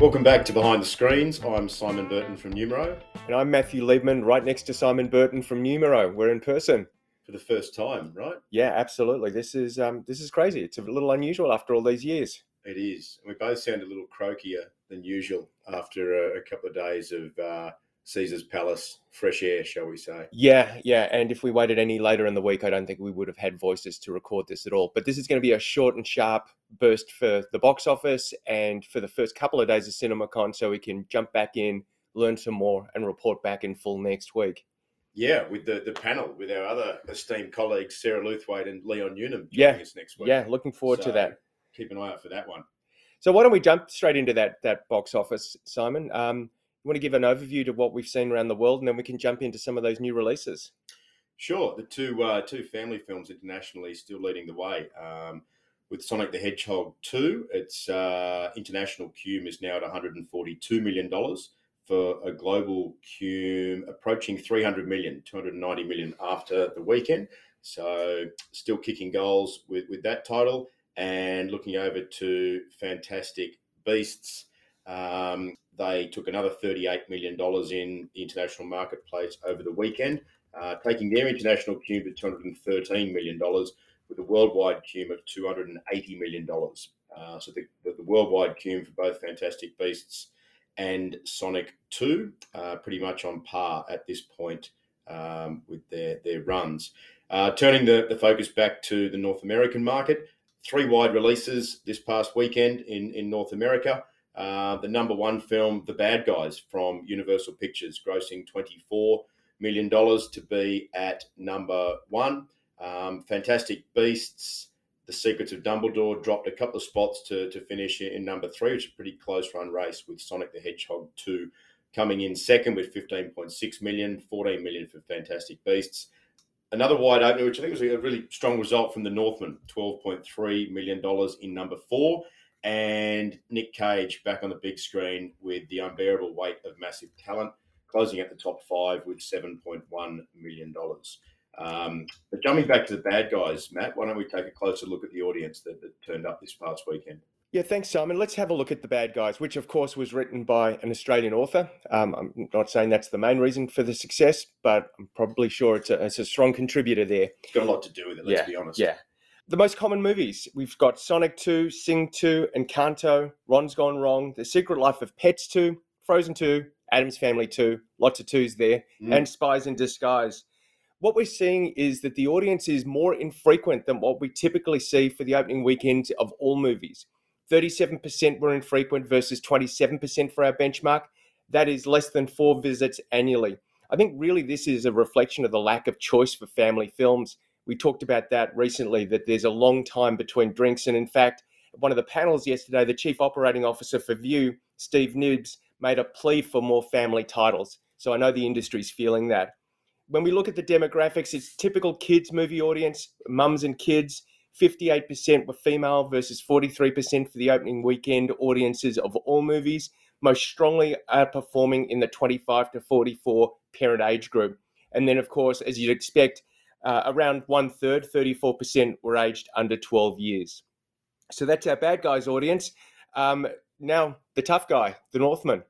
Welcome back to Behind the Screens. I'm Simon Burton from Numero. And I'm Matthew Liebman, right next to Simon Burton from Numero. We're in person for the first time, right? Yeah, absolutely. This is um, this is crazy. It's a little unusual after all these years. It is. We both sound a little croakier than usual after a, a couple of days of uh, Caesar's Palace fresh air, shall we say? Yeah, yeah. And if we waited any later in the week, I don't think we would have had voices to record this at all. But this is going to be a short and sharp burst for the box office and for the first couple of days of CinemaCon, so we can jump back in, learn some more, and report back in full next week. Yeah, with the, the panel with our other esteemed colleagues, Sarah Lewthwaite and Leon Newnham yeah. us next week. Yeah, looking forward so to that. Keep an eye out for that one. So why don't we jump straight into that that box office, Simon? Um, you want to give an overview to what we've seen around the world, and then we can jump into some of those new releases. Sure, the two uh, two family films internationally still leading the way. Um, with Sonic the Hedgehog 2, its uh, international cume is now at 142 million dollars for a global cume approaching 300 million, 290 million after the weekend. So still kicking goals with, with that title and looking over to Fantastic Beasts. Um, they took another $38 million in the international marketplace over the weekend, uh, taking their international cume to $213 million with a worldwide cume of $280 million. Uh, so the, the, worldwide cume for both Fantastic Beasts and Sonic 2 uh, pretty much on par at this point um, with their, their runs. Uh, turning the, the focus back to the North American market, three wide releases this past weekend in, in North America. Uh, the number one film, The Bad Guys from Universal Pictures, grossing $24 million to be at number one. Um, Fantastic Beasts, The Secrets of Dumbledore dropped a couple of spots to, to finish in number three, which is a pretty close run race with Sonic the Hedgehog 2 coming in second with 15.6 million, 14 million for Fantastic Beasts. Another wide opener, which I think was a really strong result from the Northman, $12.3 million in number four and Nick Cage back on the big screen with the unbearable weight of massive talent, closing at the top five with $7.1 million. Um, but jumping back to the bad guys, Matt, why don't we take a closer look at the audience that, that turned up this past weekend? Yeah, thanks, Simon. Let's have a look at The Bad Guys, which, of course, was written by an Australian author. Um, I'm not saying that's the main reason for the success, but I'm probably sure it's a, it's a strong contributor there. It's got a lot to do with it, let's yeah, be honest. Yeah the most common movies. We've got Sonic 2, Sing 2, Encanto, Ron's Gone Wrong, The Secret Life of Pets 2, Frozen 2, Addams Family 2, lots of twos there, mm. and Spies in Disguise. What we're seeing is that the audience is more infrequent than what we typically see for the opening weekends of all movies. 37% were infrequent versus 27% for our benchmark. That is less than four visits annually. I think really this is a reflection of the lack of choice for family films we talked about that recently, that there's a long time between drinks. And in fact, one of the panels yesterday, the chief operating officer for Vue, Steve Knibbs, made a plea for more family titles. So I know the industry's feeling that. When we look at the demographics, it's typical kids movie audience, mums and kids. 58% were female versus 43% for the opening weekend audiences of all movies, most strongly outperforming in the 25 to 44 parent age group. And then, of course, as you'd expect, uh, around one third, 34%, were aged under 12 years. So that's our bad guys audience. Um, now, the tough guy, the Northman.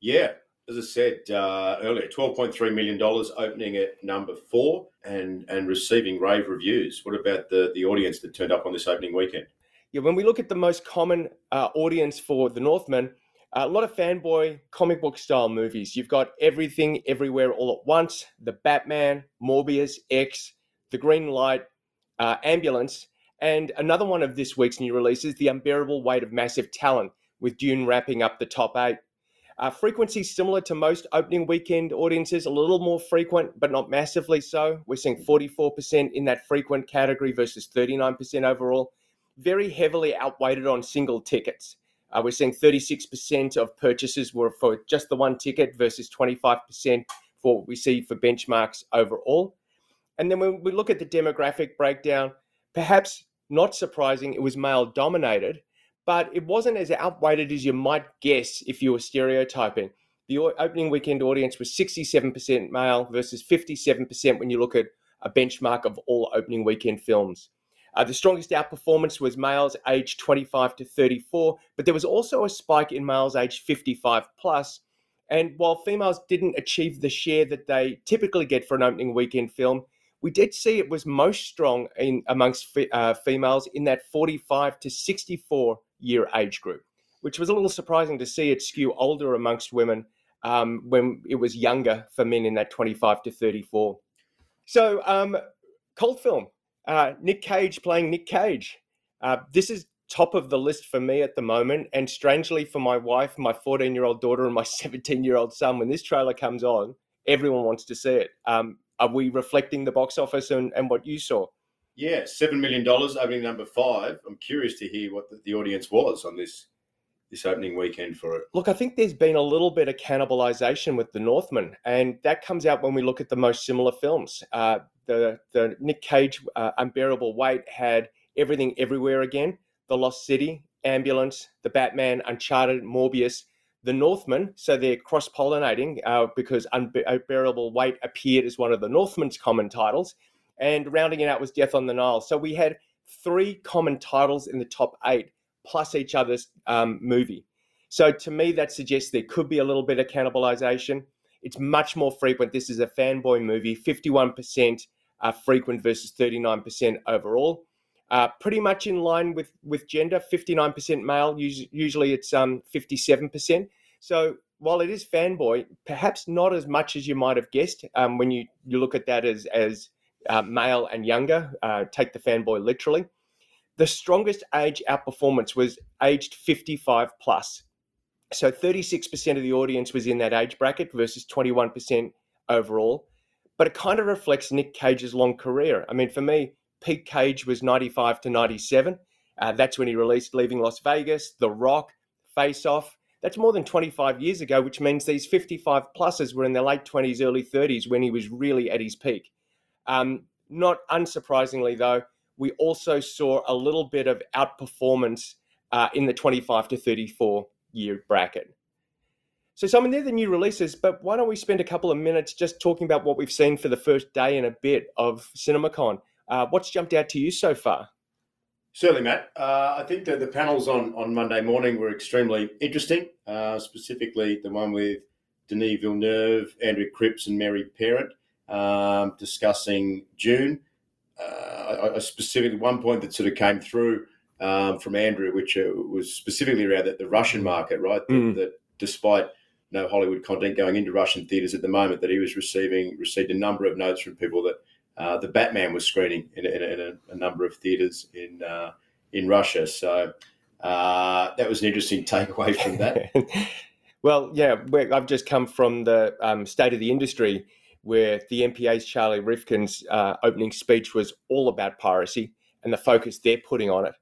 Yeah, as I said uh, earlier, $12.3 million opening at number four and, and receiving rave reviews. What about the, the audience that turned up on this opening weekend? Yeah, when we look at the most common uh, audience for the Northman, a lot of fanboy comic book style movies. You've got everything everywhere all at once the Batman, Morbius, X, The Green Knight, uh, Ambulance, and another one of this week's new releases, The Unbearable Weight of Massive Talent, with Dune wrapping up the top eight. Uh, frequency similar to most opening weekend audiences, a little more frequent, but not massively so. We're seeing 44% in that frequent category versus 39% overall. Very heavily outweighted on single tickets. Uh, we're seeing 36% of purchases were for just the one ticket versus 25% for what we see for benchmarks overall. And then when we look at the demographic breakdown, perhaps not surprising, it was male dominated, but it wasn't as outweighted as you might guess if you were stereotyping. The opening weekend audience was 67% male versus 57% when you look at a benchmark of all opening weekend films. Uh, the strongest outperformance was males aged 25 to 34, but there was also a spike in males aged 55 plus. And while females didn't achieve the share that they typically get for an opening weekend film, we did see it was most strong in amongst uh, females in that 45 to 64 year age group, which was a little surprising to see it skew older amongst women um, when it was younger for men in that 25 to 34. So, um, film, uh, Nick Cage playing Nick Cage. Uh, this is top of the list for me at the moment. And strangely, for my wife, my 14 year old daughter, and my 17 year old son, when this trailer comes on, everyone wants to see it. Um, are we reflecting the box office and, and what you saw? Yeah, $7 million opening number five. I'm curious to hear what the, the audience was on this this opening weekend for it? Look, I think there's been a little bit of cannibalization with the Northman, and that comes out when we look at the most similar films. Uh, the the Nick Cage uh, Unbearable Weight had everything everywhere again. The Lost City, Ambulance, The Batman, Uncharted, Morbius, The Northman. So they're cross pollinating uh, because Unbearable Weight appeared as one of the Northman's common titles, and rounding it out was Death on the Nile. So we had three common titles in the top eight plus each other's um, movie. So to me, that suggests there could be a little bit of cannibalization. It's much more frequent. This is a fanboy movie, 51% uh, frequent versus 39% overall. Uh, pretty much in line with, with gender, 59% male, usually it's um, 57%. So while it is fanboy, perhaps not as much as you might have guessed um, when you, you look at that as, as uh, male and younger, uh, take the fanboy literally. The strongest age outperformance was aged 55 plus. So 36% of the audience was in that age bracket versus 21% overall. But it kind of reflects Nick Cage's long career. I mean, for me, peak Cage was 95 to 97. Uh, that's when he released Leaving Las Vegas, The Rock, Face Off. That's more than 25 years ago, which means these 55 pluses were in their late 20s, early 30s when he was really at his peak. Um, not unsurprisingly, though, we also saw a little bit of outperformance uh, in the 25 to 34 year bracket. So, Simon, they're the new releases, but why don't we spend a couple of minutes just talking about what we've seen for the first day and a bit of CinemaCon? Uh, what's jumped out to you so far? Certainly, Matt. Uh, I think that the panels on, on Monday morning were extremely interesting, uh, specifically the one with Denis Villeneuve, Andrew Cripps, and Mary Parent um, discussing Dune. uh, I, specifically one point that sort of came through um, from Andrew, which uh, was specifically around the, the Russian market, right? Mm. That, that, despite no Hollywood content going into Russian theaters at the moment, that he was receiving received a number of notes from people that uh, the Batman was screening in, in, in a, a, number of theaters in uh, in Russia. So uh, that was an interesting takeaway from that. well, yeah, I've just come from the um, state of the industry where the MPA's Charlie Rivkin's uh, opening speech was all about piracy and the focus they're putting on it.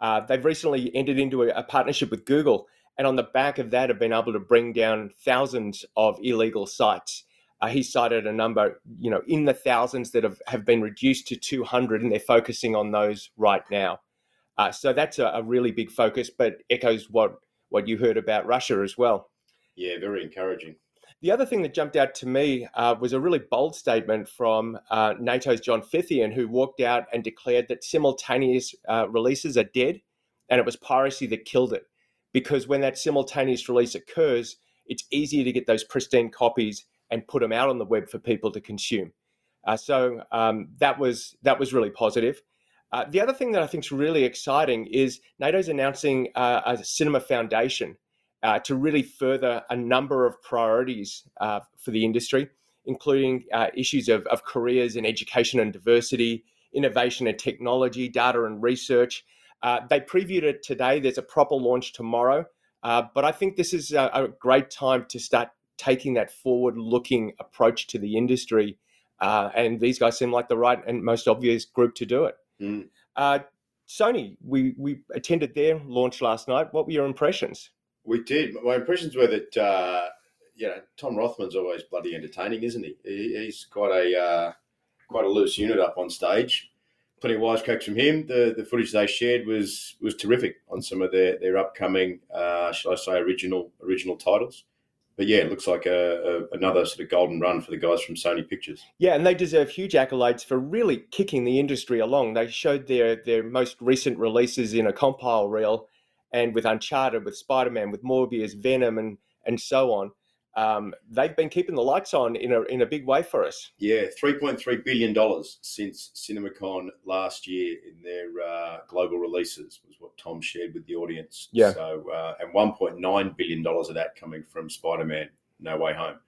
Uh, they've recently entered into a, a, partnership with Google, and on the back of that, have been able to bring down thousands of illegal sites. Uh, he cited a number, you know, in the thousands that have, have been reduced to 200, and they're focusing on those right now. Uh, so that's a, a really big focus, but echoes what what you heard about Russia as well. Yeah, very encouraging. The other thing that jumped out to me uh, was a really bold statement from uh, NATO's John Fithian, who walked out and declared that simultaneous uh, releases are dead and it was piracy that killed it. Because when that simultaneous release occurs, it's easier to get those pristine copies and put them out on the web for people to consume. Uh, so um, that was that was really positive. Uh, the other thing that I think is really exciting is NATO's announcing uh, a cinema foundation uh, to really further a number of priorities uh, for the industry, including uh, issues of, of careers in education and diversity, innovation and technology, data and research. Uh, they previewed it today. There's a proper launch tomorrow. Uh, but I think this is a, a, great time to start taking that forward looking approach to the industry. Uh, and these guys seem like the right and most obvious group to do it. Mm. Sony, we, we attended their launch last night. What were your impressions? We did. My impressions were that uh, you know Tom Rothman's always bloody entertaining, isn't he? he he's quite a uh, quite a loose unit up on stage. Plenty of wisecracks from him. The the footage they shared was was terrific on some of their their upcoming, uh, shall I say, original original titles. but yeah, it looks like a, a, another sort of golden run for the guys from Sony Pictures. Yeah, and they deserve huge accolades for really kicking the industry along. They showed their their most recent releases in a compile reel, and with Uncharted, with Spider Man, with Morbius, Venom, and and so on um, they've been keeping the lights on in a in a big way for us. Yeah, three point three billion dollars since CinemaCon last year in their uh, global releases was what Tom shared with the audience. Yeah. So uh, and one point nine billion dollars of that coming from Spider Man No Way Home,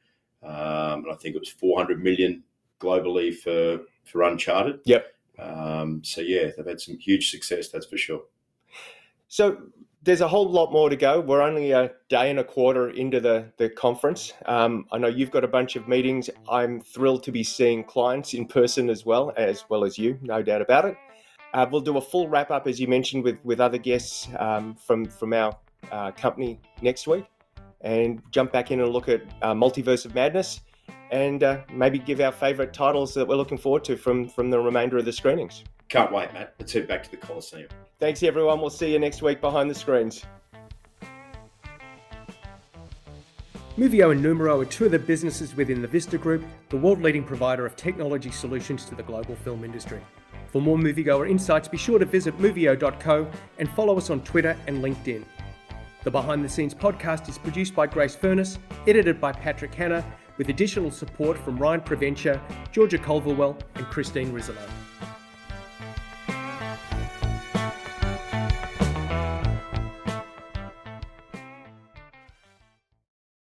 um, and I think it was four hundred million globally for for Uncharted. Yep. Um, so yeah, they've had some huge success. That's for sure. So there's a whole lot more to go. We're only a day and a quarter into the, the conference. Um, I know you've got a bunch of meetings. I'm thrilled to be seeing clients in person as well, as well as you, no doubt about it. Uh, we'll do a full wrap up, as you mentioned, with, with other guests um, from, from our uh, company next week and jump back in and look at uh, Multiverse of Madness and uh, maybe give our favorite titles that we're looking forward to from, from the remainder of the screenings. Can't wait, Matt. Let's head back to the Coliseum. Thanks, everyone. We'll see you next week behind the screens. Movio and Numero are two of the businesses within the Vista Group, the world leading provider of technology solutions to the global film industry. For more moviegoer insights, be sure to visit movio.co and follow us on Twitter and LinkedIn. The Behind the Scenes podcast is produced by Grace Furness, edited by Patrick Hanna, with additional support from Ryan Preventure, Georgia Culverwell, and Christine Rizzolo.